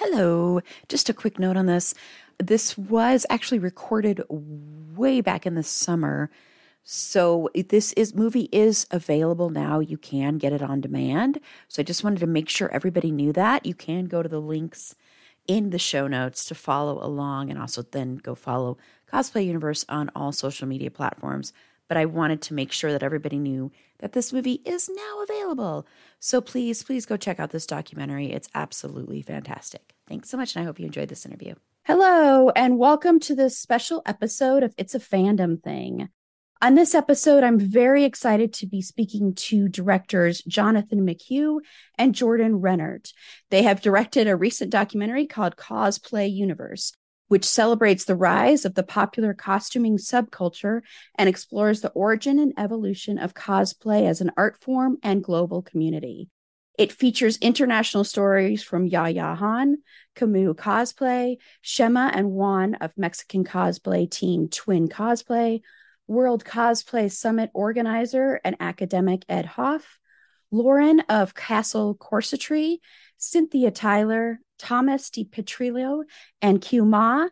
Hello. Just a quick note on this. This was actually recorded way back in the summer. So this is movie is available now. You can get it on demand. So I just wanted to make sure everybody knew that. You can go to the links in the show notes to follow along and also then go follow Cosplay Universe on all social media platforms. But I wanted to make sure that everybody knew that this movie is now available. So please, please go check out this documentary. It's absolutely fantastic. Thanks so much, and I hope you enjoyed this interview. Hello, and welcome to this special episode of It's a Fandom Thing. On this episode, I'm very excited to be speaking to directors Jonathan McHugh and Jordan Rennert. They have directed a recent documentary called Cosplay Universe, which celebrates the rise of the popular costuming subculture and explores the origin and evolution of cosplay as an art form and global community. It features international stories from Yaya Han, Kamui Cosplay, Shema and Juan of Mexican cosplay team Twin Cosplay, World Cosplay Summit organizer and academic Ed Hoff, Lauren of Castle Corsetry, Cynthia Tyler, Thomas DiPetrillo, and Q Ma.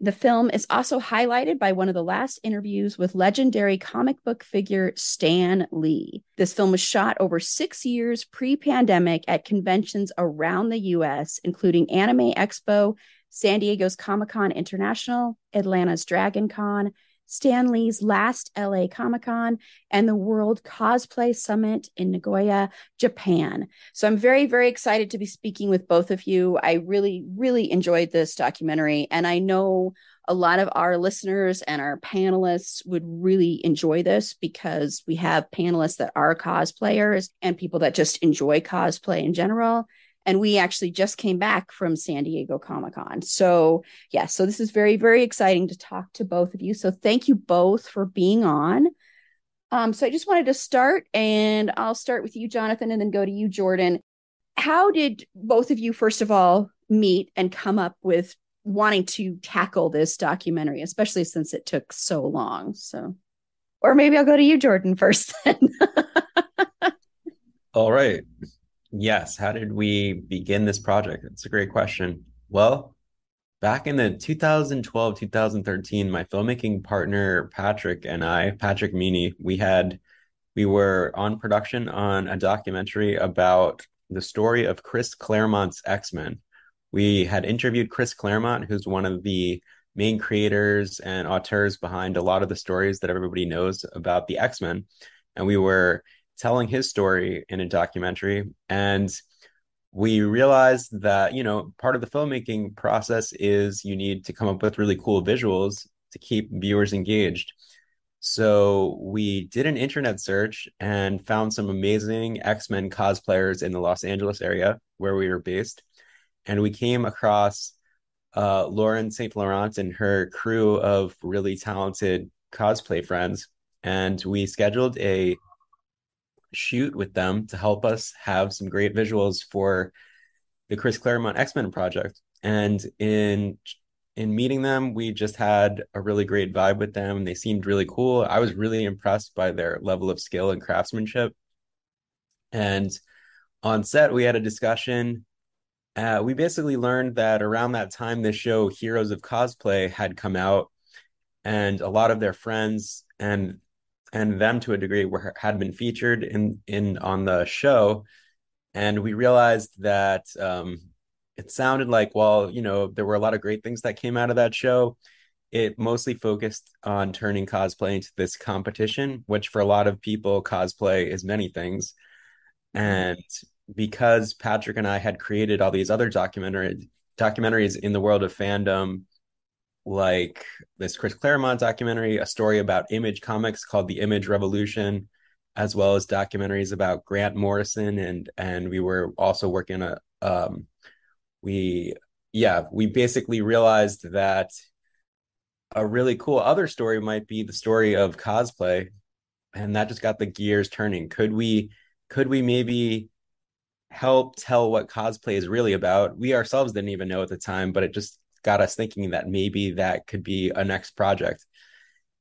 The film is also highlighted by one of the last interviews with legendary comic book figure Stan Lee. This film was shot over six years pre pandemic at conventions around the US, including Anime Expo, San Diego's Comic Con International, Atlanta's Dragon Con, Stan Lee's last LA Comic Con, and the World Cosplay Summit in Nagoya, Japan. So I'm very, very excited to be speaking with both of you. I really, really enjoyed this documentary, and I know a lot of our listeners and our panelists would really enjoy this because we have panelists that are cosplayers and people that just enjoy cosplay in general and we actually just came back from San Diego Comic Con. So, yeah, so this is very, very exciting to talk to both of you. So, thank you both for being on. Um, so, I just wanted to start, and I'll start with you, Jonathan, and then go to you, Jordan. How did both of you, first of all, meet and come up with wanting to tackle this documentary, especially since it took so long? So, or maybe I'll go to you, Jordan, first. all right. Yes. How did we begin this project? It's a great question. Well, back in the 2012, 2013, my filmmaking partner, Patrick, and I, Patrick Meany, we had, we were on production on a documentary about the story of Chris Claremont's X Men. We had interviewed Chris Claremont, who's one of the main creators and auteurs behind a lot of the stories that everybody knows about the X Men. And we were telling his story in a documentary. And we realized that you know part of the filmmaking process is you need to come up with really cool visuals to keep viewers engaged. So we did an internet search and found some amazing x-men cosplayers in the los angeles area where we were based. And we came across uh, lauren st laurent and her crew of really talented cosplay friends. And we scheduled a shoot with them to help us have some great visuals for the Chris Claremont X Men project. And in in meeting them, we just had a really great vibe with them. They seemed really cool. I was really impressed by their level of skill and craftsmanship. And on set, we had a discussion. Uh, we basically learned that around that time, the show Heroes of Cosplay had come out. and a lot of their friends and and them to a degree were had been featured in in on the show. And we realized that um, it sounded like well you know there were a lot of great things that came out of that show. It mostly focused on turning cosplay into this competition which for a lot of people cosplay is many things. And because patrick and i had created all these other documentary documentaries in the world of fandom like this Chris Claremont documentary, a story about Image Comics called The Image Revolution, as well as documentaries about Grant Morrison and and we were also working a um we yeah, we basically realized that a really cool other story might be the story of cosplay and that just got the gears turning. Could we could we maybe help tell what cosplay is really about? We ourselves didn't even know at the time, but it just got us thinking that maybe that could be a next project.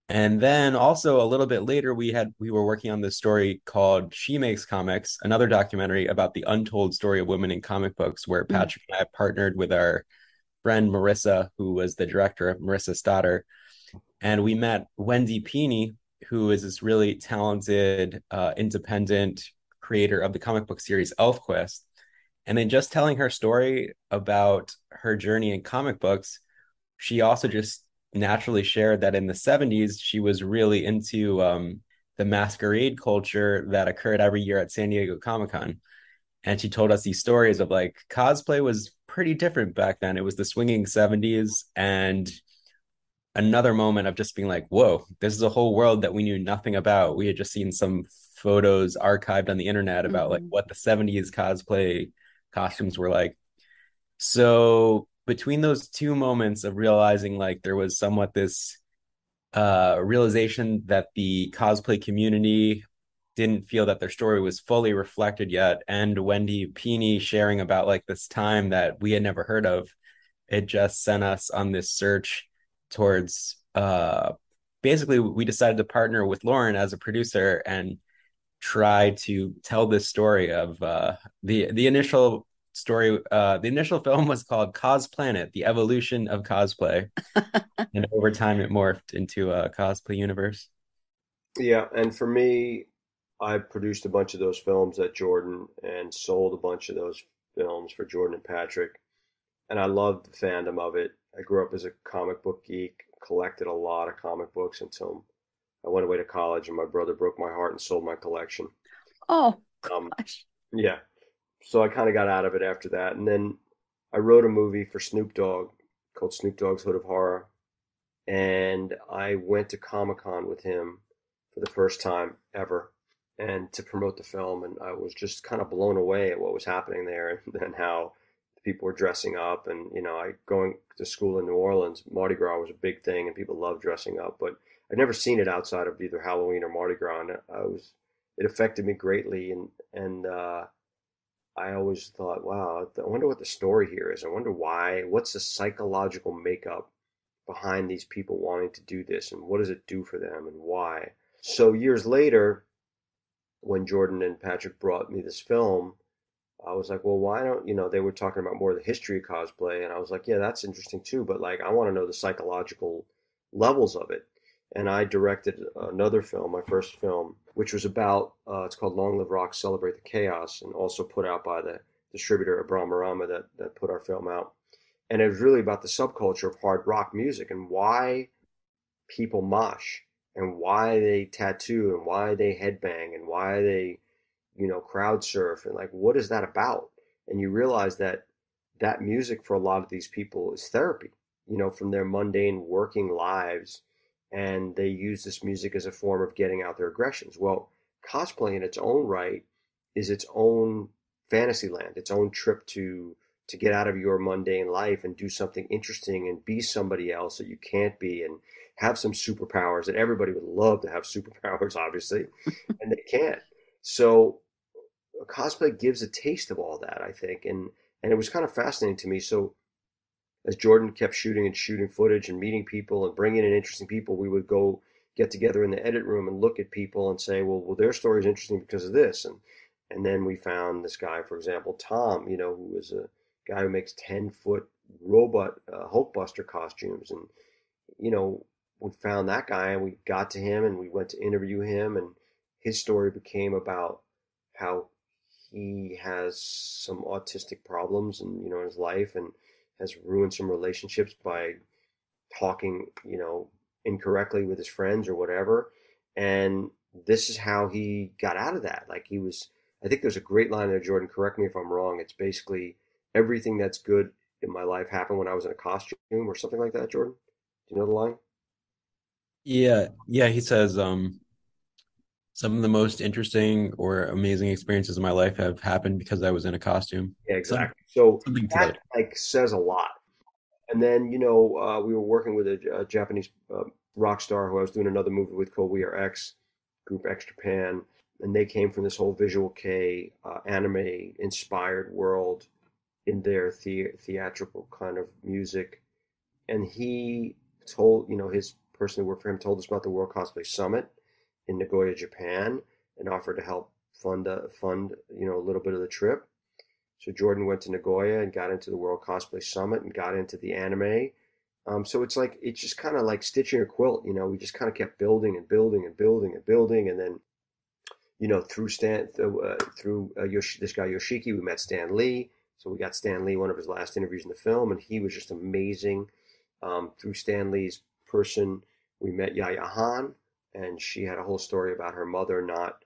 And then also a little bit later, we had we were working on this story called She Makes Comics, another documentary about the untold story of women in comic books, where mm-hmm. Patrick and I partnered with our friend Marisa, who was the director of Marisa Stotter, and we met Wendy Pini, who is this really talented, uh, independent creator of the comic book series ElfQuest. And then just telling her story about her journey in comic books, she also just naturally shared that in the 70s, she was really into um, the masquerade culture that occurred every year at San Diego Comic Con. And she told us these stories of like cosplay was pretty different back then. It was the swinging 70s and another moment of just being like, whoa, this is a whole world that we knew nothing about. We had just seen some photos archived on the internet about mm-hmm. like what the 70s cosplay costumes were like. So between those two moments of realizing like there was somewhat this uh realization that the cosplay community didn't feel that their story was fully reflected yet and wendy pini sharing about like this time that we had never heard of it just sent us on this search towards uh basically we decided to partner with lauren as a producer and try to tell this story of uh, the the initial story. Uh, the initial film was called Cos Planet: The Evolution of Cosplay, and over time it morphed into a cosplay universe. Yeah, and for me, I produced a bunch of those films at Jordan and sold a bunch of those films for Jordan and Patrick, and I loved the fandom of it. I grew up as a comic book geek, collected a lot of comic books until I went away to college, and my brother broke my heart and sold my collection. Oh um, gosh. Yeah. So I kind of got out of it after that, and then I wrote a movie for Snoop Dogg called Snoop Dogg's Hood of Horror, and I went to Comic Con with him for the first time ever, and to promote the film, and I was just kind of blown away at what was happening there, and, and how people were dressing up and you know i going to school in new orleans mardi gras was a big thing and people loved dressing up but I'd never seen it outside of either Halloween or Mardi Gras. And I was it affected me greatly, and and uh, I always thought, wow, I wonder what the story here is. I wonder why. What's the psychological makeup behind these people wanting to do this, and what does it do for them, and why? So years later, when Jordan and Patrick brought me this film, I was like, well, why don't you know? They were talking about more of the history of cosplay, and I was like, yeah, that's interesting too. But like, I want to know the psychological levels of it and I directed another film, my first film, which was about uh, it's called Long Live Rock, Celebrate the Chaos, and also put out by the distributor Abramarama that that put our film out. And it was really about the subculture of hard rock music and why people mosh and why they tattoo and why they headbang and why they, you know, crowd surf and like what is that about? And you realize that that music for a lot of these people is therapy, you know, from their mundane working lives and they use this music as a form of getting out their aggressions. Well, cosplay in its own right is its own fantasy land, its own trip to to get out of your mundane life and do something interesting and be somebody else that you can't be and have some superpowers that everybody would love to have superpowers obviously and they can't so cosplay gives a taste of all that i think and and it was kind of fascinating to me so as Jordan kept shooting and shooting footage and meeting people and bringing in interesting people, we would go get together in the edit room and look at people and say, well, well, their story is interesting because of this. And, and then we found this guy, for example, Tom, you know, who was a guy who makes 10 foot robot uh, Hulkbuster costumes. And, you know, we found that guy and we got to him and we went to interview him and his story became about how he has some autistic problems and you know in his life and has ruined some relationships by talking you know incorrectly with his friends or whatever. And this is how he got out of that. Like he was i think there's a great line there jordan correct me if i'm wrong. It's basically everything that's good in my life happened when i was in a costume or something like that jordan? Do you know the line? Yeah. Yeah he says um some of the most interesting or amazing experiences of my life have happened because I was in a costume. Yeah, exactly. so that, that, like says a lot. And then you know uh, we were working with a, a Japanese uh, rock star who I was doing another movie with called We Are X, Group X Japan, and they came from this whole visual kei uh, anime inspired world in their the- theatrical kind of music, and he told you know his person who worked for him told us about the World Cosplay Summit in Nagoya, Japan, and offered to help fund a, fund you know a little bit of the trip. So Jordan went to Nagoya and got into the World Cosplay Summit and got into the anime. Um, so it's like it's just kind of like stitching a quilt, you know. We just kind of kept building and building and building and building, and then, you know, through Stan, uh, through uh, Yosh- this guy Yoshiki, we met Stan Lee. So we got Stan Lee, one of his last interviews in the film, and he was just amazing. Um, through Stan Lee's person, we met Yaya Han, and she had a whole story about her mother not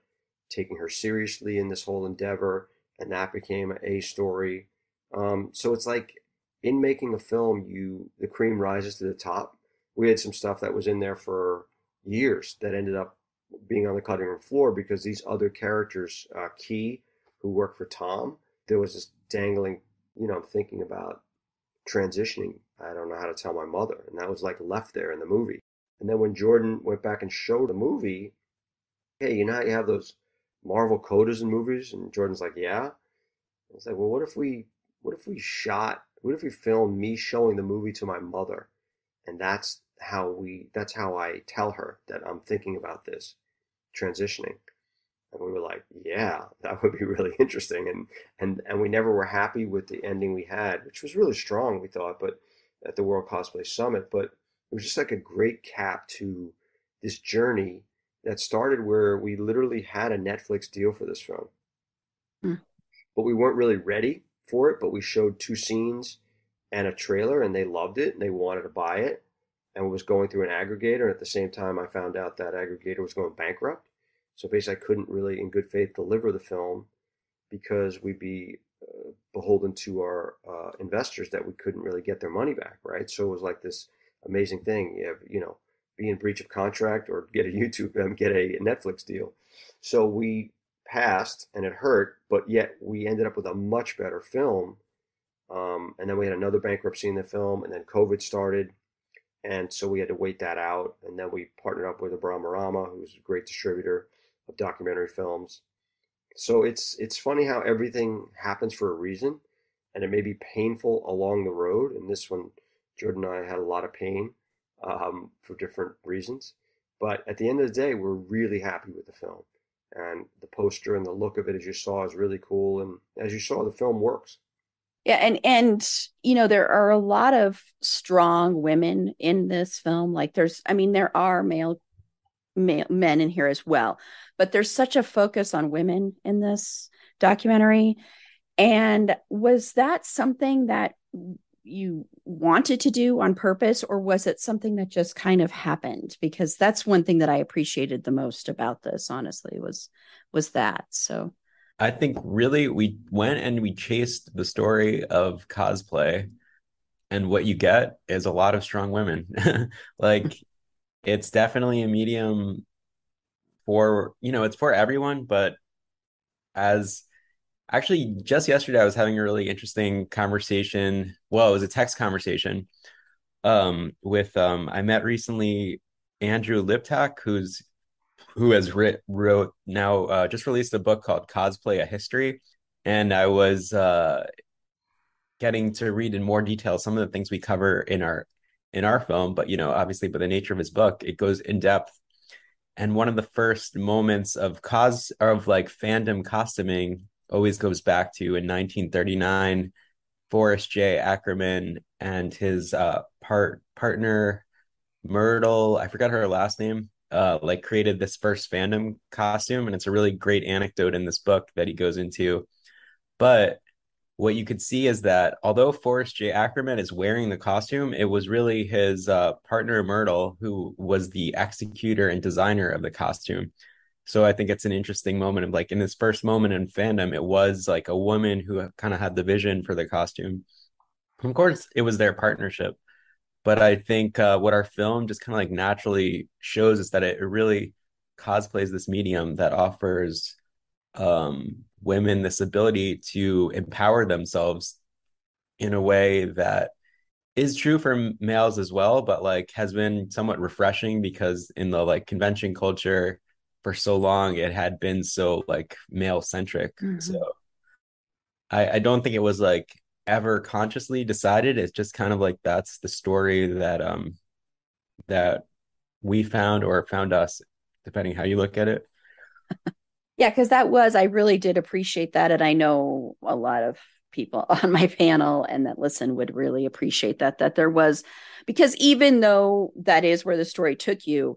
taking her seriously in this whole endeavor, and that became a story. Um, so it's like in making a film, you the cream rises to the top. We had some stuff that was in there for years that ended up being on the cutting room floor because these other characters, uh, Key, who worked for Tom, there was this dangling. You know, I'm thinking about transitioning. I don't know how to tell my mother, and that was like left there in the movie. And then when Jordan went back and showed the movie, hey, you know how you have those Marvel codas in movies? And Jordan's like, yeah. I was like, well, what if we, what if we shot, what if we filmed me showing the movie to my mother, and that's how we, that's how I tell her that I'm thinking about this transitioning. And we were like, yeah, that would be really interesting. And and and we never were happy with the ending we had, which was really strong, we thought, but at the World Cosplay Summit. But it was just like a great cap to this journey that started where we literally had a Netflix deal for this film. Mm. But we weren't really ready for it, but we showed two scenes and a trailer and they loved it and they wanted to buy it and was going through an aggregator. And at the same time, I found out that aggregator was going bankrupt. So basically, I couldn't really, in good faith, deliver the film because we'd be uh, beholden to our uh, investors that we couldn't really get their money back, right? So it was like this amazing thing. You have, you know, be in breach of contract or get a YouTube, um, get a Netflix deal. So we passed and it hurt, but yet we ended up with a much better film. Um, and then we had another bankruptcy in the film, and then COVID started, and so we had to wait that out. And then we partnered up with Abramarama, who's a great distributor of documentary films. So it's it's funny how everything happens for a reason, and it may be painful along the road. And this one Jordan and I had a lot of pain um, for different reasons. But at the end of the day, we're really happy with the film. And the poster and the look of it, as you saw, is really cool. And as you saw, the film works. Yeah, and and you know there are a lot of strong women in this film. Like there's, I mean, there are male, male men in here as well, but there's such a focus on women in this documentary. And was that something that you wanted to do on purpose or was it something that just kind of happened? Because that's one thing that i appreciated the most about this honestly was was that so. I think really we went and we chased the story of cosplay and what you get is a lot of strong women. Like it's definitely a medium for you know it's for everyone but as actually just yesterday i was having a really interesting conversation. Well it was a text conversation um, with um, i met recently andrew liptak who's who has writ, wrote now uh, just released a book called cosplay a history. And i was uh, getting to read in more detail some of the things we cover in our in our film. But you know obviously by the nature of his book it goes in depth. And one of the first moments of cause of like fandom costuming always goes back to in 1939, Forrest J. Ackerman and his uh, part partner Myrtle, I forgot her last name, uh, like created this first fandom costume, and it's a really great anecdote in this book that he goes into. But what you could see is that although Forrest J. Ackerman is wearing the costume, it was really his uh, partner Myrtle who was the executor and designer of the costume. So I think it's an interesting moment of like in this first moment in fandom, it was like a woman who kind of had the vision for the costume. Of course, it was their partnership, but I think uh, what our film just kind of like naturally shows is that it really cosplays this medium that offers um, women this ability to empower themselves in a way that is true for males as well, but like has been somewhat refreshing because in the like convention culture for so long it had been so like male centric. Mm-hmm. So I, I don't think it was like ever consciously decided. It's just kind of like that's the story that um that we found or found us, depending how you look at it. Yeah, because that was, I really did appreciate that. And I know a lot of people on my panel and that listen would really appreciate that, that there was, because even though that is where the story took you,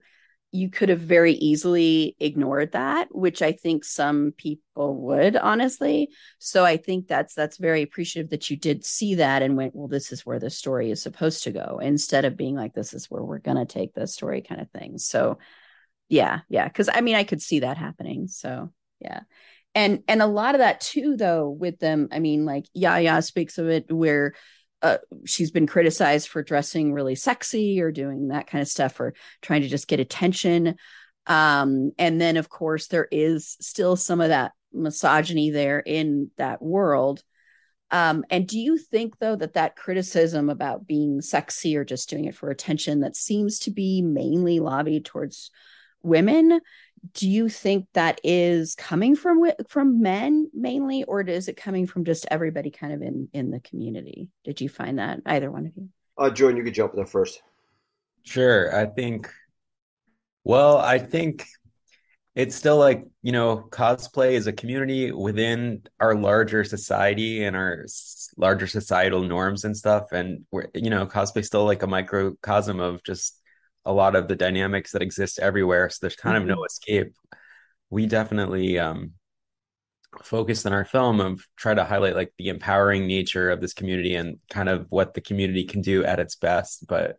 you could have very easily ignored that which i think some people would honestly. So i think that's that's very appreciative that you did see that and went well this is where the story is supposed to go instead of being like this is where we're going to take the story kind of thing. So yeah yeah because i mean i could see that happening. So yeah. And and a lot of that too though with them i mean like yaya speaks of it where uh, she's been criticized for dressing really sexy or doing that kind of stuff or trying to just get attention. Um and then of course there is still some of that misogyny there in that world. Um, and do you think though that that criticism about being sexy or just doing it for attention that seems to be mainly lobbied towards women do you think that is coming from from men mainly or is it coming from just everybody kind of in in the community? Did you find that either one of you? Uh jordan you could jump in there first. Sure i think well i think it's still like you know cosplay is a community within our larger society and our larger societal norms and stuff and we're you know cosplay still like a microcosm of just a lot of the dynamics that exist everywhere. So there's kind mm-hmm. of no escape. We definitely um, focused in our film of try to highlight like the empowering nature of this community and kind of what the community can do at its best. But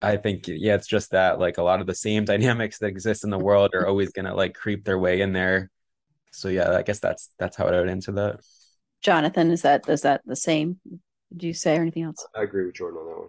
I think yeah, it's just that like a lot of the same dynamics that exist in the world are always gonna like creep their way in there. So yeah, I guess that's that's how I would answer that. Jonathan, is that is that the same? Do you say or anything else? I agree with Jordan on that one.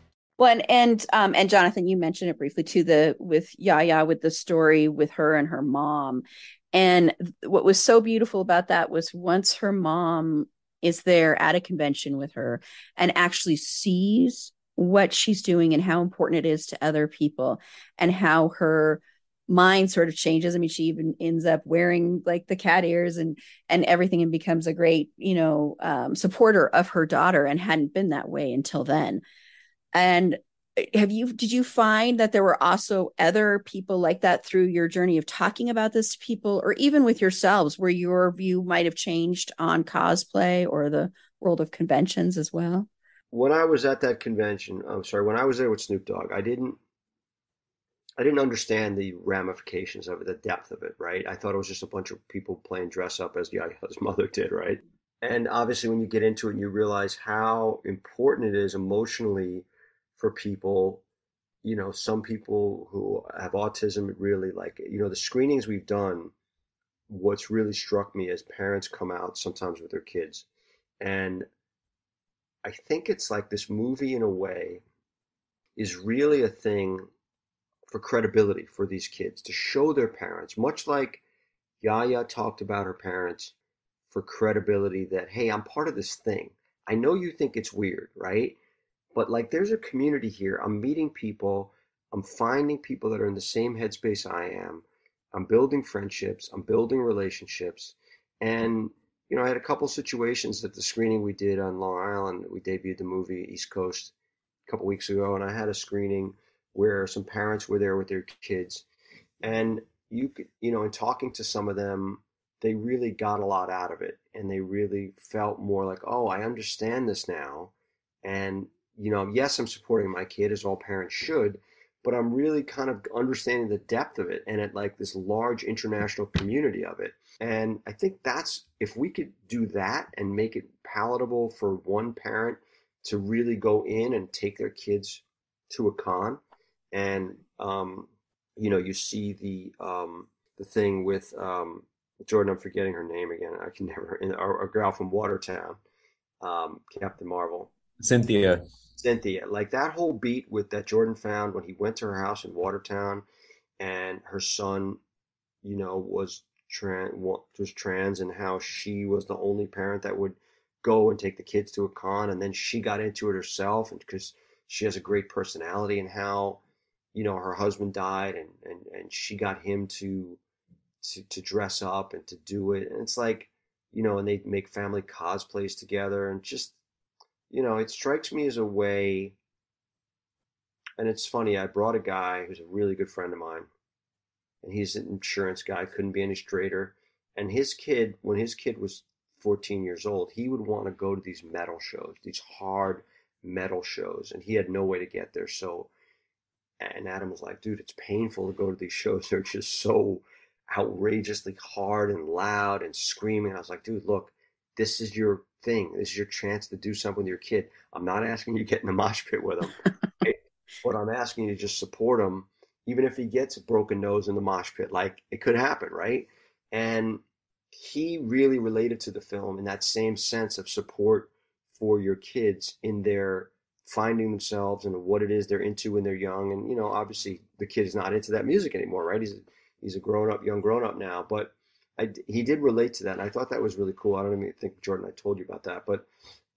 Well, and and um and Jonathan, you mentioned it briefly too. The with Yaya with the story with her and her mom, and what was so beautiful about that was once her mom is there at a convention with her and actually sees what she's doing and how important it is to other people and how her mind sort of changes i mean she even ends up wearing like the cat ears and and everything and becomes a great you know um, supporter of her daughter and hadn't been that way until then and eh, have you did you find that there were also other people like that through your journey of talking about this to people or even with yourselves where your view might have changed on cosplay or the world of conventions as well? When I was at that convention, I'm sorry, when I was there with Snoop Dogg, I didn't I didn't understand the ramifications of it, the depth of it, right? I thought it was just a bunch of people playing dress up as Yaya's mother did, right? And obviously, when you get into it and you realize how important it is emotionally for people you know some people who have autism really like you know the screenings we've done what's really struck me is parents come out sometimes with their kids. And i think it's like this movie in a way is really a thing for credibility for these kids to show their parents much like yaya talked about her parents for credibility that hey i'm part of this thing. I know you think it's weird right but like there's a community here i'm meeting people I'm finding people that are in the same headspace I am. I'm building friendships, I'm building relationships. And, you know, I had a couple situations at the screening we did on Long Island. We debuted the movie East Coast a couple weeks ago, and I had a screening where some parents were there with their kids. And you could, you know, in talking to some of them, they really got a lot out of it and they really felt more like, oh, I understand this now. And, you know, yes, I'm supporting my kid as all parents should, but I'm really kind of understanding the depth of it and at like this large international community of it. And I think that's if we could do that and make it palatable for one parent to really go in and take their kids to a con and um, you know you see the um, the thing with um, Jordan I'm forgetting her name again I can never our, our girl from Watertown um, Captain Marvel Cynthia Cynthia. Like that whole beat with that Jordan found when he went to her house in Watertown, and her son, you know, was trans was trans, and how she was the only parent that would go and take the kids to a con, and then she got into it herself, and because she has a great personality, and how, you know, her husband died, and and and she got him to to to dress up and to do it, and it's like, you know, and they make family cosplays together, and just you know, it strikes me as a way, and it's funny. I brought a guy who's a really good friend of mine, and he's an insurance guy, couldn't be any straighter. And his kid, when his kid was 14 years old, he would want to go to these metal shows, these hard metal shows, and he had no way to get there. So, and Adam was like, dude, it's painful to go to these shows. They're just so outrageously hard and loud and screaming. I was like, dude, look, this is your thing. This is your chance to do something with your kid. I'm not asking you to get in the mosh pit with him, but I'm asking you to just support him, even if he gets a broken nose in the mosh pit. Like it could happen, right? And he really related to the film in that same sense of support for your kids in their finding themselves and what it is they're into when they're young. And you know, obviously, the kid is not into that music anymore, right? He's a, he's a grown up, young grown up now, but I, he did relate to that, and I thought that was really cool. I don't even think Jordan, I told you about that, but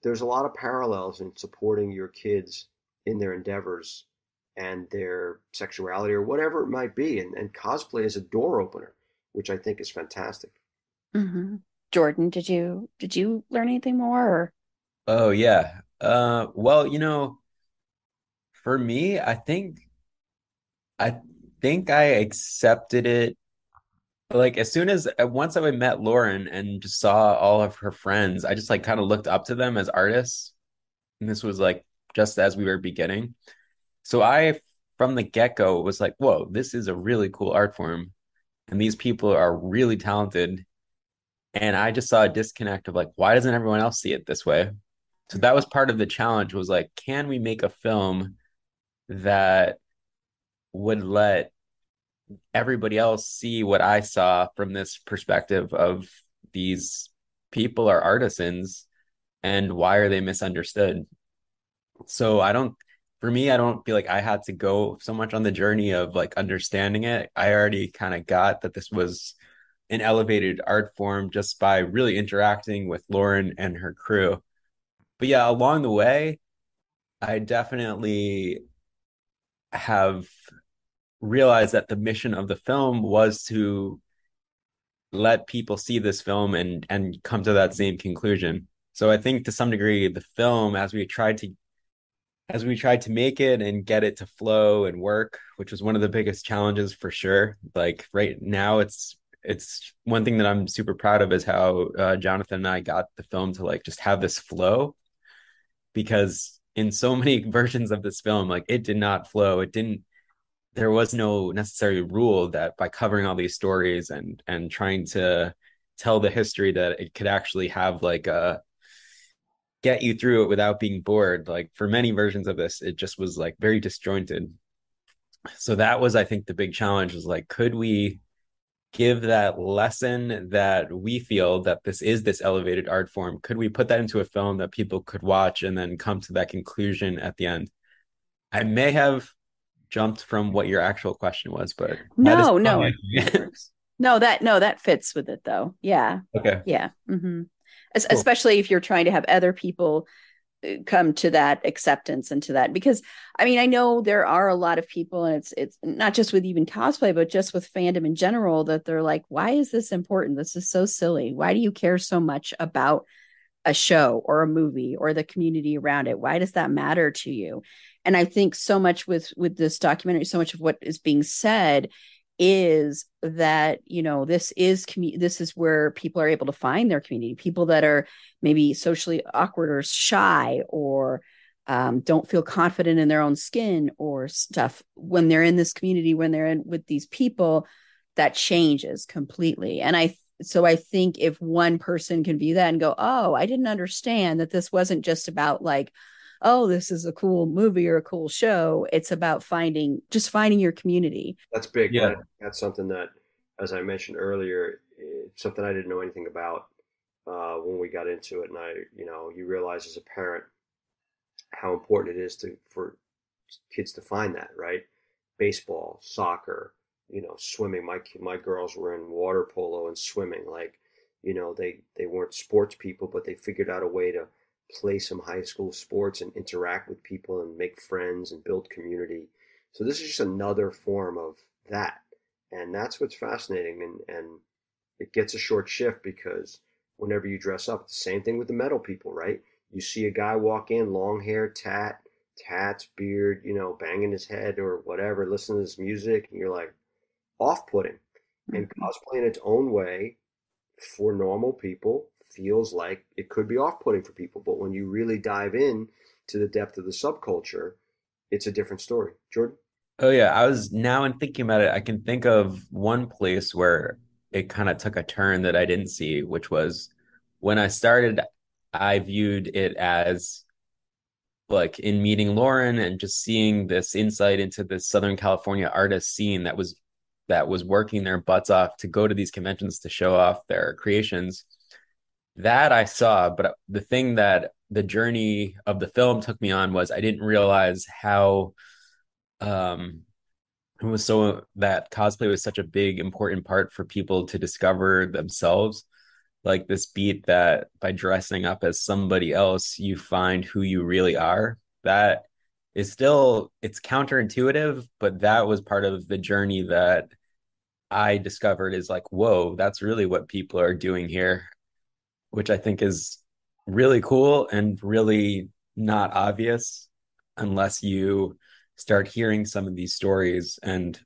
there's a lot of parallels in supporting your kids in their endeavors and their sexuality or whatever it might be, and, and cosplay is a door opener, which I think is fantastic. Mm-hmm. Jordan, did you did you learn anything more? Or? Oh yeah. Uh, well, you know, for me, I think I think I accepted it like as soon as uh, once I met Lauren and just saw all of her friends, I just like kind of looked up to them as artists. And this was like just as we were beginning. So I from the get-go was like, whoa, this is a really cool art form. And these people are really talented. And I just saw a disconnect of like, why doesn't everyone else see it this way? So that was part of the challenge was like, can we make a film that would let everybody else see what I saw from this perspective of these people are artisans and why are they misunderstood? So I don't for me, I don't feel like I had to go so much on the journey of like understanding it. I already kind of got that this was an elevated art form just by really interacting with Lauren and her crew. But yeah, along the way, I definitely have realized that the mission of the film was to let people see this film and and come to that same conclusion. So I think to some degree the film as we tried to as we tried to make it and get it to flow and work, which was one of the biggest challenges for sure. Like right now it's it's one thing that I'm super proud of is how uh, Jonathan and I got the film to like just have this flow because in so many versions of this film like it did not flow it didn't there was no necessary rule that by covering all these stories and and trying to tell the history that it could actually have like a get you through it without being bored like for many versions of this it just was like very disjointed. So that was i think the big challenge was like could we give that lesson that we feel that this is this elevated art form? Could we put that into a film that people could watch and then come to that conclusion at the end? I may have jumped from what your actual question was, but no, no, no, that no, that fits with it though. Yeah. Okay. Yeah. Mm-hmm. cool. Especially if you're trying to have other people come to that acceptance and to that because i mean i know there are a lot of people and it's it's not just with even cosplay but just with fandom in general that they're like why is this important this is so silly why do you care so much about a show or a movie or the community around it why does that matter to you and i think so much with with this documentary so much of what is being said is that you know this is commu- this is where people are able to find their community. People that are maybe socially awkward or shy or um, don't feel confident in their own skin or stuff when they're in this community when they're in with these people that changes completely. And i so i think if one person can view that and go oh i didn't understand that this wasn't just about like oh this is a cool movie or a cool show. It's about finding just finding your community. That's big Yeah. That- that's something that as i mentioned earlier it's something i didn't know anything about uh, when we got into it. And i you know you realize as a parent how important it is to for kids to find that right? Baseball soccer you know swimming. My my girls were in water polo and swimming. Like you know they they weren't sports people but they figured out a way to play some high school sports and interact with people and make friends and build community. So this is just another form of that. And that's what's fascinating and and it gets a short shift because whenever you dress up the same thing with the metal people right? You see a guy walk in long hair tat tats beard you know banging his head or whatever listening to this music and you're like off-putting. And mm-hmm. cosplay in its own way for normal people feels like it could be off-putting for people but when you really dive in to the depth of the subculture it's a different story jordan Oh yeah, I was now in thinking about it, I can think of one place where it kind of took a turn that I didn't see, which was when I started, I viewed it as like in meeting Lauren and just seeing this insight into the Southern California artist scene that was that was working their butts off to go to these conventions to show off their creations. That I saw, but the thing that the journey of the film took me on was I didn't realize how um it was so that cosplay was such a big important part for people to discover themselves. Like this beat that by dressing up as somebody else you find who you really are. That is still it's counterintuitive but that was part of the journey that i discovered is like whoa that's really what people are doing here which i think is really cool and really not obvious unless you start hearing some of these stories. And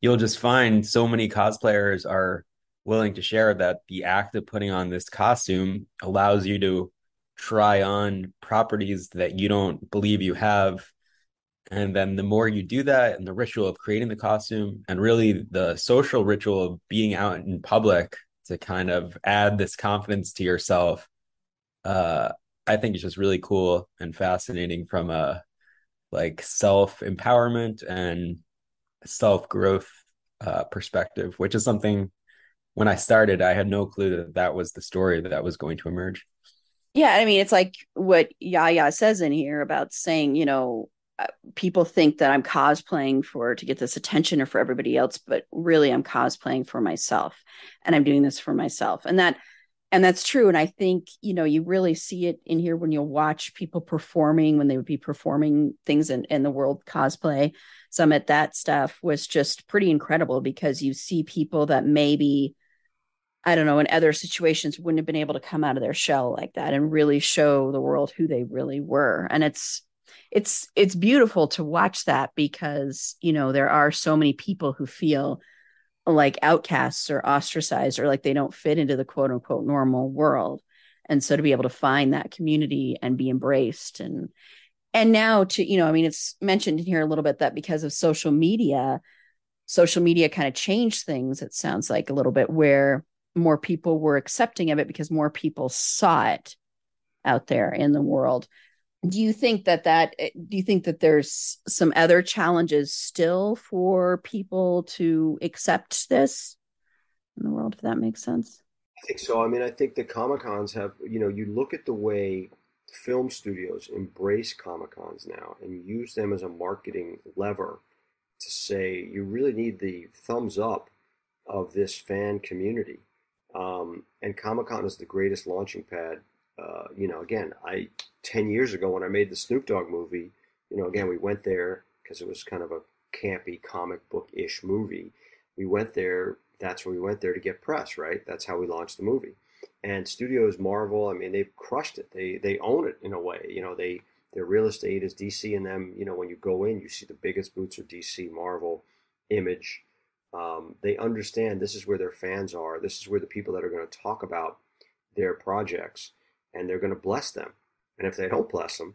you'll just find so many cosplayers are willing to share that the act of putting on this costume allows you to try on properties that you don't believe you have. And then the more you do that and the ritual of creating the costume and really the social ritual of being out in public to kind of add this confidence to yourself uh i think it's just really cool and fascinating from a like self empowerment and self growth uh, perspective, which is something when I started, I had no clue that that was the story that was going to emerge. Yeah, I mean, it's like what Yaya says in here about saying, you know, Uh, people think that I'm cosplaying for to get this attention or for everybody else, but really I'm cosplaying for myself and I'm doing this for myself. And that and that's true and I think, you know, you really see it in here when you'll watch people performing when they would be performing things in in the World Cosplay Summit that stuff was just pretty incredible because you see people that maybe I don't know, in other situations wouldn't have been able to come out of their shell like that and really show the world who they really were. And it's it's it's beautiful to watch that because, you know, there are so many people who feel like outcasts or ostracized or like they don't fit into the quote unquote normal world. And so to be able to find that community and be embraced and and now to, you know, I mean, it's mentioned in here a little bit that because of social media, social media kind of changed things, it sounds like a little bit, where more people were accepting of it because more people saw it out there in the world do you think that that do you think that there's some other challenges still for people to accept this in the world if that makes sense I think so. I mean, I think the Comic Cons have, you know, you look at the way film studios embrace Comic Cons now and use them as a marketing lever to say you really need the thumbs up of this fan community. Um, and Comic Con is the greatest launching pad uh, you know, again, I ten years ago when I made the Snoop Dogg movie, you know, again we went there because it was kind of a campy comic book ish movie. We went there. That's where we went there to get press, right? That's how we launched the movie. And studios Marvel, I mean, they've crushed it. They they own it in a way. You know, they their real estate is DC, and them. You know, when you go in, you see the biggest boots are DC, Marvel, Image. Um, they understand this is where their fans are. This is where the people that are going to talk about their projects, and they're going to bless them. And if they don't bless them,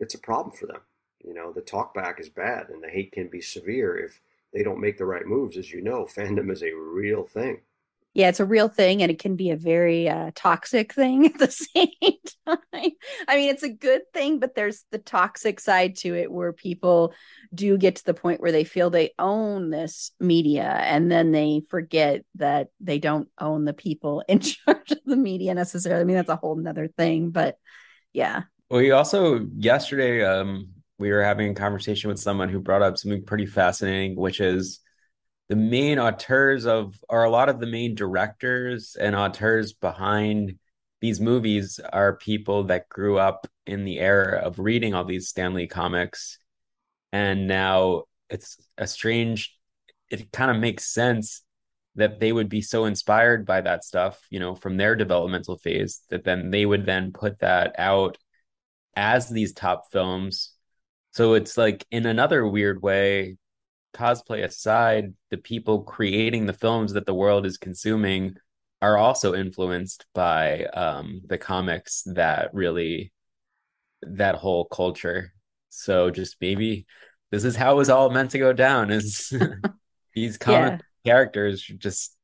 it's a problem for them. You know, the talkback is bad, and the hate can be severe if they don't make the right moves. As you know, fandom is a real thing. Yeah, it's a real thing, and it can be a very uh, toxic thing at the same time. I mean, it's a good thing, but there's the toxic side to it where people do get to the point where they feel they own this media, and then they forget that they don't own the people in charge of the media necessarily. I mean, that's a whole nother thing, but yeah. Well, you also yesterday, um, we were having a conversation with someone who brought up something pretty fascinating, which is the main auteurs of or a lot of the main directors and auteurs behind these movies are people that grew up in the era of reading all these Stan Lee comics. And now it's a strange it kind of makes sense that they would be so inspired by that stuff you know from their developmental phase that then they would then put that out as these top films. So it's like in another weird way cosplay aside, the people creating the films that the world is consuming are also influenced by um, the comics that really that whole culture. So just maybe this is how it was all meant to go down is these comic yeah. characters just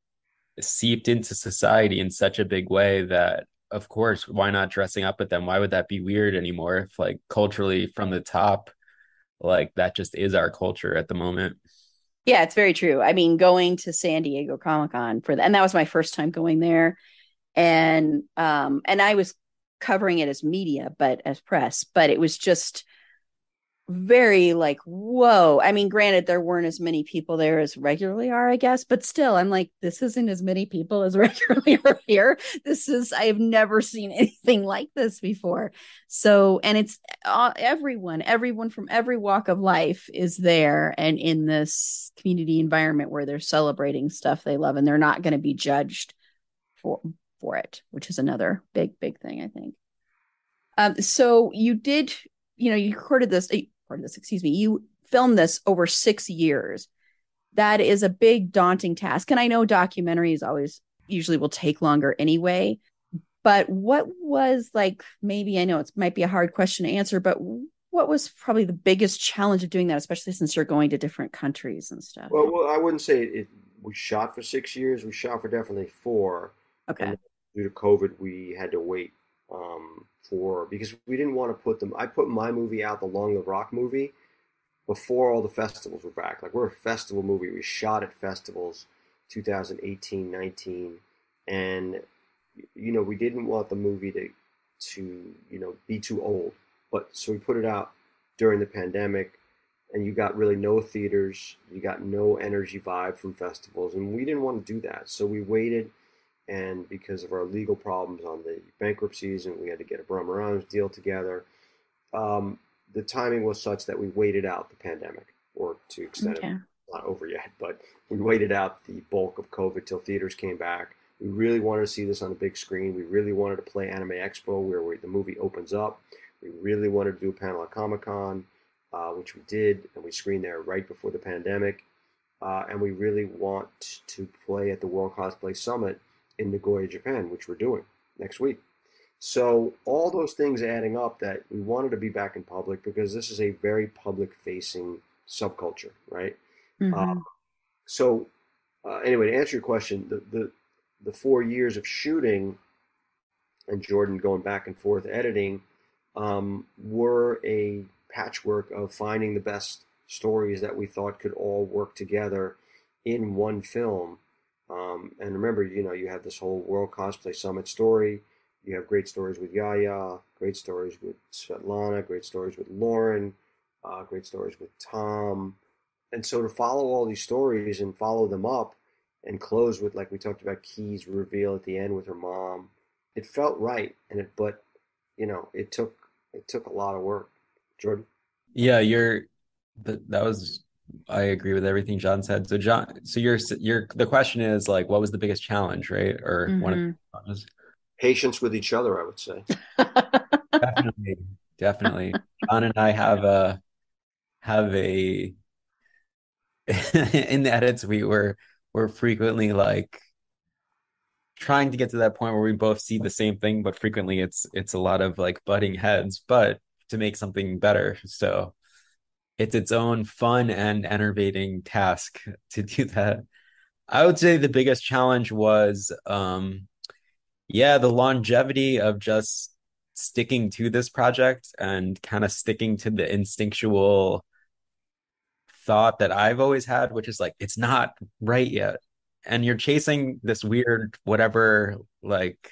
seeped into society in such a big way that of course why not dressing up with them why would that be weird anymore if like culturally from the top like that just is our culture at the moment. Yeah it's very true. I mean going to san diego comic-con for that and that was my first time going there. And um and i was covering it as media but as press but it was just very like whoa. I mean granted there weren't as many people there as regularly are i guess but still i'm like this isn't as many people as regularly are here. This is i have never seen anything like this before. So and it's uh, everyone everyone from every walk of life is there and in this community environment where they're celebrating stuff they love and they're not going to be judged for for it which is another big big thing i think. Um, so you did you know you recorded this this, excuse me, you filmed this over six years. That is a big, daunting task. And I know documentaries always usually will take longer anyway. But what was like, maybe I know it might be a hard question to answer, but what was probably the biggest challenge of doing that, especially since you're going to different countries and stuff? Well, well I wouldn't say it, we shot for six years. We shot for definitely four. Okay. due to COVID, we had to wait um, for because we didn't want to put them. I put my movie out, the Long Live Rock movie, before all the festivals were back. Like we're a festival movie. We shot at festivals, 2018, 19, and you know we didn't want the movie to to you know be too old. But so we put it out during the pandemic, and you got really no theaters. You got no energy vibe from festivals, and we didn't want to do that. So we waited and because of our legal problems on the bankruptcies and we had to get a Brahma Arms deal together, um, the timing was such that we waited out the pandemic, or to extend okay. it, not over yet, but we waited out the bulk of COVID till theaters came back. We really wanted to see this on the big screen. We really wanted to play Anime Expo where we, the movie opens up. We really wanted to do a panel at Comic Con, uh, which we did, and we screened there right before the pandemic. Uh, and we really want to play at the World Cosplay Summit in Nagoya, Japan, which we're doing next week. So all those things adding up that we wanted to be back in public because this is a very public facing subculture, right? Mm-hmm. Um, so uh, anyway, to answer your question, the, the the four years of shooting and Jordan going back and forth editing um, were a patchwork of finding the best stories that we thought could all work together in one film um, and remember, you know, you have this whole World Cosplay Summit story. You have great stories with Yaya, great stories with Svetlana, great stories with Lauren, uh, great stories with Tom. And so to follow all these stories and follow them up and close with, like we talked about, Key's reveal at the end with her mom, it felt right. And it, but you know, it took it took a lot of work. Jordan. Yeah, you're that that was I agree with everything John said. So John, so you're you're the question is like, what was the biggest challenge, right? Or one of the Mm-hmm. challenges? Patience with each other, I would say. Definitely, definitely. John and I have a have a in the edits we were we're frequently like trying to get to that point where we both see the same thing, but frequently it's it's a lot of like butting heads, but to make something better. So it's its own fun and enervating task to do that. I would say the biggest challenge was um yeah, the longevity of just sticking to this project and kind of sticking to the instinctual thought that I've always had, which is like it's not right yet. And you're chasing this weird whatever like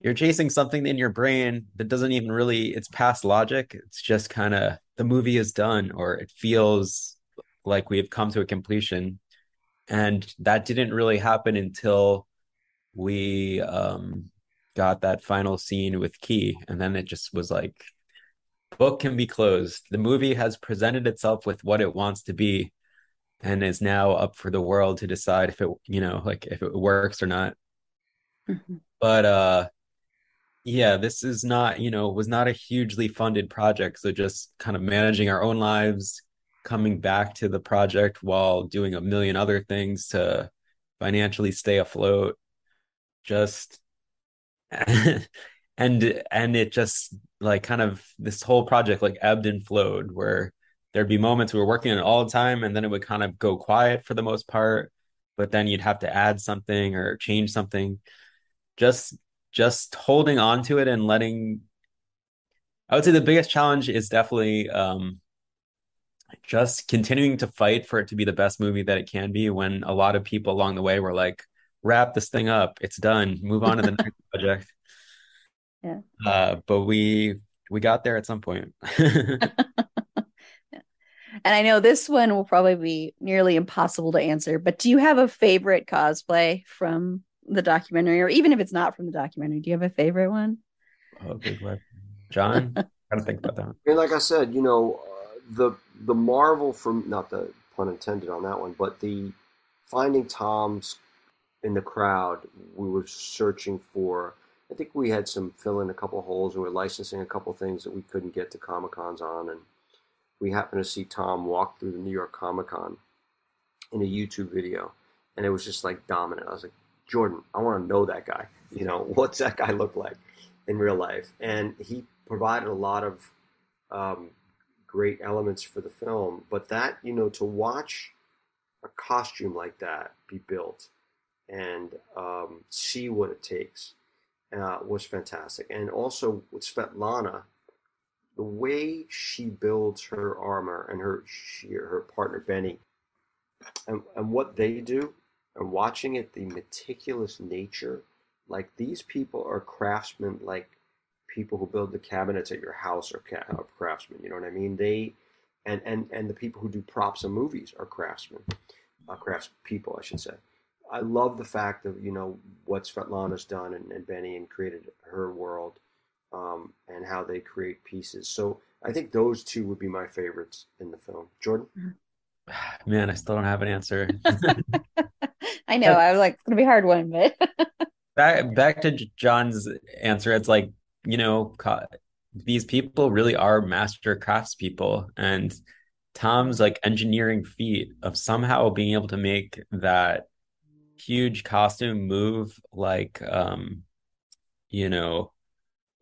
you're chasing something in your brain that doesn't even really it's past logic. It's just kind of the movie is done or it feels like we have come to a completion. And that didn't really happen until we um got that final scene with Key and then it just was like book can be closed. The movie has presented itself with what it wants to be and is now up for the world to decide if it, you know, like if it works or not. Mhm. But uh yeah, this is not, you know, was not a hugely funded project, so just kind of managing our own lives, coming back to the project while doing a million other things to financially stay afloat. Just and and it just like kind of this whole project like ebbed and flowed where there'd be moments we were working on it all the time and then it would kind of go quiet for the most part but then you'd have to add something or change something just just holding on to it and letting I would say the biggest challenge is definitely um just continuing to fight for it to be the best movie that it can be when a lot of people along the way were like wrap this thing up. It's done. Move on to the next project. Yeah. uh but we we got there at some point. And I know this one will probably be nearly impossible to answer, but do you have a favorite cosplay from the documentary, or even if it's not from the documentary, do you have a favorite one? oh, good question. John gotta think about that. And like I said, you know, uh, the the marvel from not the pun intended on that one, but the finding Tom's in the crowd. We were searching for. I think we had some fill in a couple holes, and we are licensing a couple things that we couldn't get to Comic Cons on, and we happened to see Tom walk through the New York Comic Con in a YouTube video, and it was just like dominant. I was like, Jordan, I want to know that guy. You know, what's that guy look like in real life? And he provided a lot of um, great elements for the film. But that, you know, to watch a costume like that be built and um, see what it takes uh, was fantastic. And also with Svetlana, the way she builds her armor and her she, her partner Benny, and, and what they do, and watching it, the meticulous nature, like these people are craftsmen, like people who build the cabinets at your house are ca- are craftsmen. You know what I mean? They and and and the people who do props in movies are craftsmen, uh, crafts people, I should say. I love the fact of you know what Svetlana's done and, and Benny and created her world, um, and how they create pieces. So I think those two would be my favorites in the film. Jordan, Man, I still don't have an answer. I know, I was like, it's gonna be a hard one, but back back to John's answer, it's like, you know, these people really are master craftspeople, and Tom's like engineering feat of somehow being able to make that huge costume move like um you know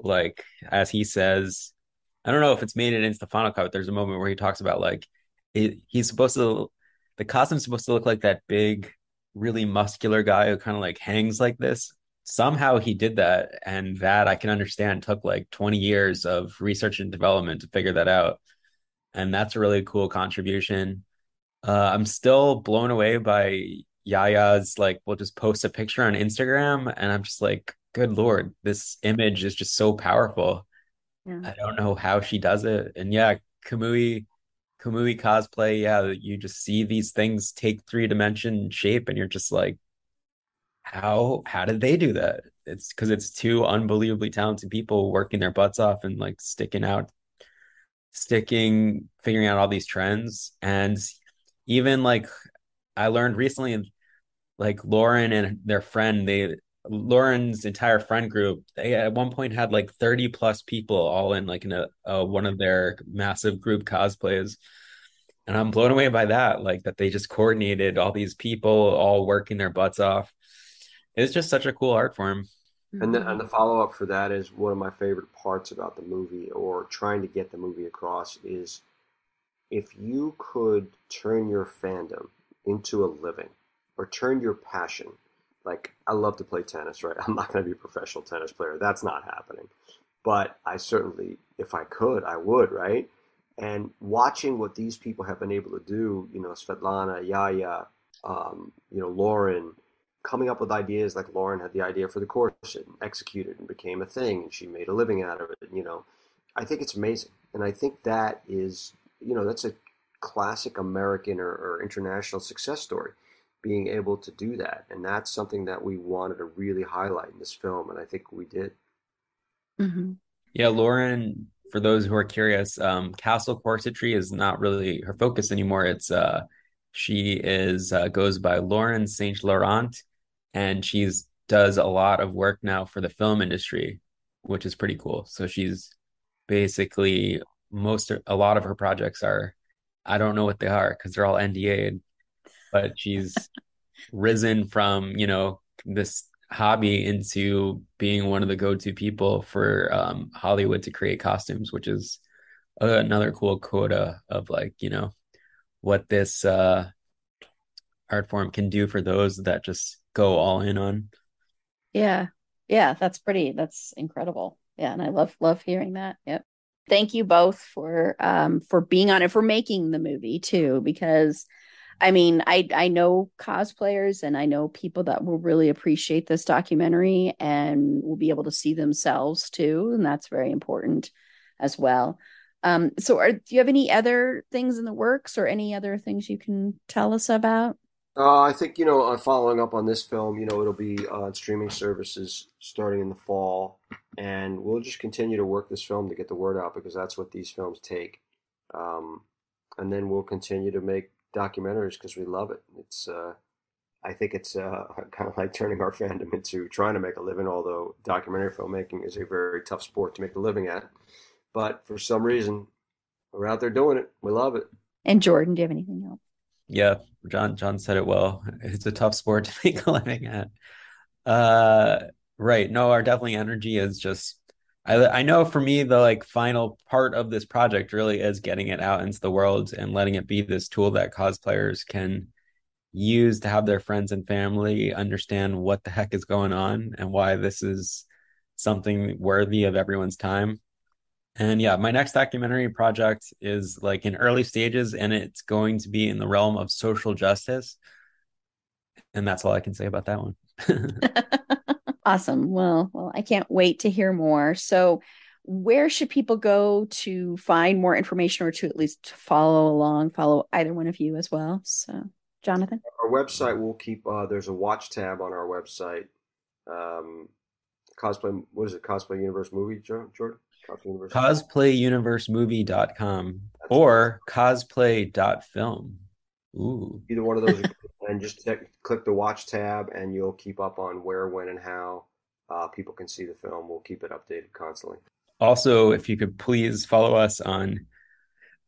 like as he says I don't know if it's made it into the final cut there's a moment where he talks about like it, he's supposed to the costume's supposed to look like that big really muscular guy who kind of like hangs like this somehow he did that and that I can understand took like 20 years of research and development to figure that out and that's a really cool contribution uh, I'm still blown away by Yaya's like we'll just post a picture on Instagram and I'm just like, good lord, this image is just so powerful. Yeah. I don't know how she does it. And yeah, Kamui Kamui cosplay, yeah, you just see these things take three dimension shape and you're just like, how how did they do that? It's because it's two unbelievably talented people working their butts off and like sticking out, sticking, figuring out all these trends. And even like I learned recently, like Lauren and their friend, they Lauren's entire friend group, they at one point had like 30 plus people all in like in a, a one of their massive group cosplays. And I'm blown away by that, like that they just coordinated all these people all working their butts off. It's just such a cool art form. And the, mm-hmm. and the follow up for that is one of my favorite parts about the movie, or trying to get the movie across, is if you could turn your fandom into a living, or turn your passion like I love to play tennis, right? I'm not going to be a professional tennis player. That's not happening. But I certainly, if I could, I would, right? And watching what these people have been able to do, you know, Svetlana, Yaya, um, you know, Lauren, coming up with ideas like Lauren had the idea for the course and executed and became a thing, and she made a living out of it. You know, I think it's amazing, and I think that is, you know, that's a classic American or, or international success story being able to do that. And that's something that we wanted to really highlight in this film. And I think we did. Mm-hmm. Yeah, Lauren, for those who are curious, um, Castle Corsetry is not really her focus anymore. It's uh, she is uh, goes by Lauren Saint Laurent, and she's does a lot of work now for the film industry, which is pretty cool. So she's basically most a lot of her projects are I don't know what they are because they're all NDA'd but she's risen from you know this hobby into being one of the go-to people for um, Hollywood to create costumes, which is another cool quota of like you know what this uh, art form can do for those that just go all in on. Yeah, yeah, that's pretty. That's incredible. Yeah, and I love love hearing that. Yep. Thank you both for um for being on it for making the movie too because I mean, I I know cosplayers and I know people that will really appreciate this documentary and will be able to see themselves too, and that's very important as well. Um, so, are, do you have any other things in the works or any other things you can tell us about? Uh, I think you know, uh, following up on this film, you know, it'll be on streaming services starting in the fall, and we'll just continue to work this film to get the word out because that's what these films take. Um, and then we'll continue to make documentaries because we love it. It's uh, I think it's uh, kind of like turning our fandom into trying to make a living. Although documentary filmmaking is a very tough sport to make a living at, but for some reason we're out there doing it. We love it. And Jordan, do you have anything else? Yeah, John. John said it well. It's a tough sport to make a living at. Uh, right. No, our definitely energy is just I, I know for me the like final part of this project really is getting it out into the world and letting it be this tool that cosplayers can use to have their friends and family understand what the heck is going on and why this is something worthy of everyone's time. And yeah, my next documentary project is like in early stages and it's going to be in the realm of social justice. And that's all I can say about that one. Awesome. Well, well, I can't wait to hear more. So, where should people go to find more information or to at least follow along, follow either one of you as well? So, Jonathan? Our website will keep, uh, there's a watch tab on our website. Um, cosplay, what is it? Cosplay Universe Movie, Jordan? Cosplay Universe, cosplayuniversemovie.com That's or cosplay.film. Ooh. Either one of those, and just t- click the watch tab, and you'll keep up on where, when, and how uh, people can see the film. We'll keep it updated constantly. Also, if you could please follow us on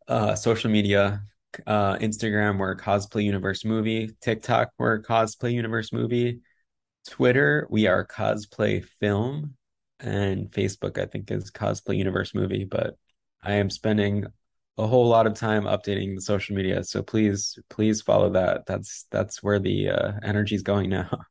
uh, social media uh, Instagram, we're Cosplay Universe Movie. TikTok, we're Cosplay Universe Movie. Twitter, we are Cosplay Film. And Facebook, I think, is Cosplay Universe Movie. But I am spending a whole lot of time updating the social media. So please, please follow that. That's that's where the uh, energy is going now.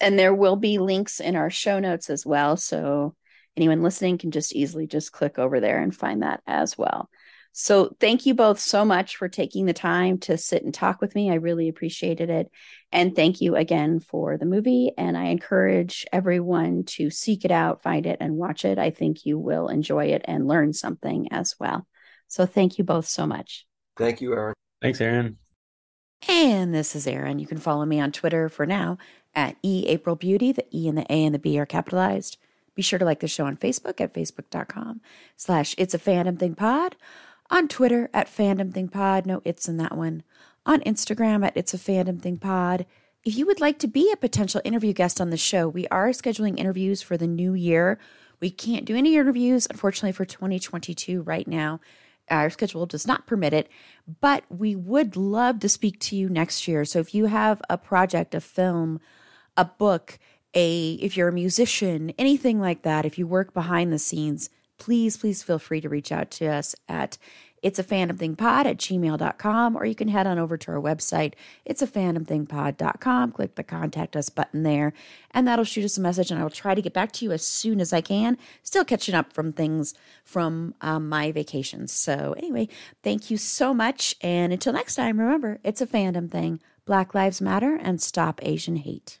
And there will be links in our show notes as well. So anyone listening can just easily just click over there and find that as well. So thank you both so much for taking the time to sit and talk with me. I really appreciated it. And thank you again for the movie. And I encourage everyone to seek it out, find it, and watch it. I think you will enjoy it and learn something as well. So thank you both so much. Thank you, Erin. Thanks, Erin. And this is Erin. You can follow me on Twitter for now at eAprilBeauty. The E and the A and the B are capitalized. Be sure to like the show on Facebook at facebook.com slash it's a fandom thing pod. On Twitter at fandom thing pod. No it's in that one. On Instagram at it's a fandom thing pod. If you would like to be a potential interview guest on the show, we are scheduling interviews for the new year. We can't do any interviews, unfortunately, for 2022 right now. Our schedule does not permit it, but we would love to speak to you next year. So if you have a project, a film, a book, a if you're a musician, anything like that, if you work behind the scenes, please, please feel free to reach out to us at it's a fandom thing pod at gmail.com or you can head on over to our website. It's a fandom thing pod.com click the contact us button there and that'll shoot us a message and i will try to get back to you as soon as i can. Still catching up from things from um, my vacations so anyway thank you so much and until next time remember it's a fandom thing. Black lives matter and stop asian hate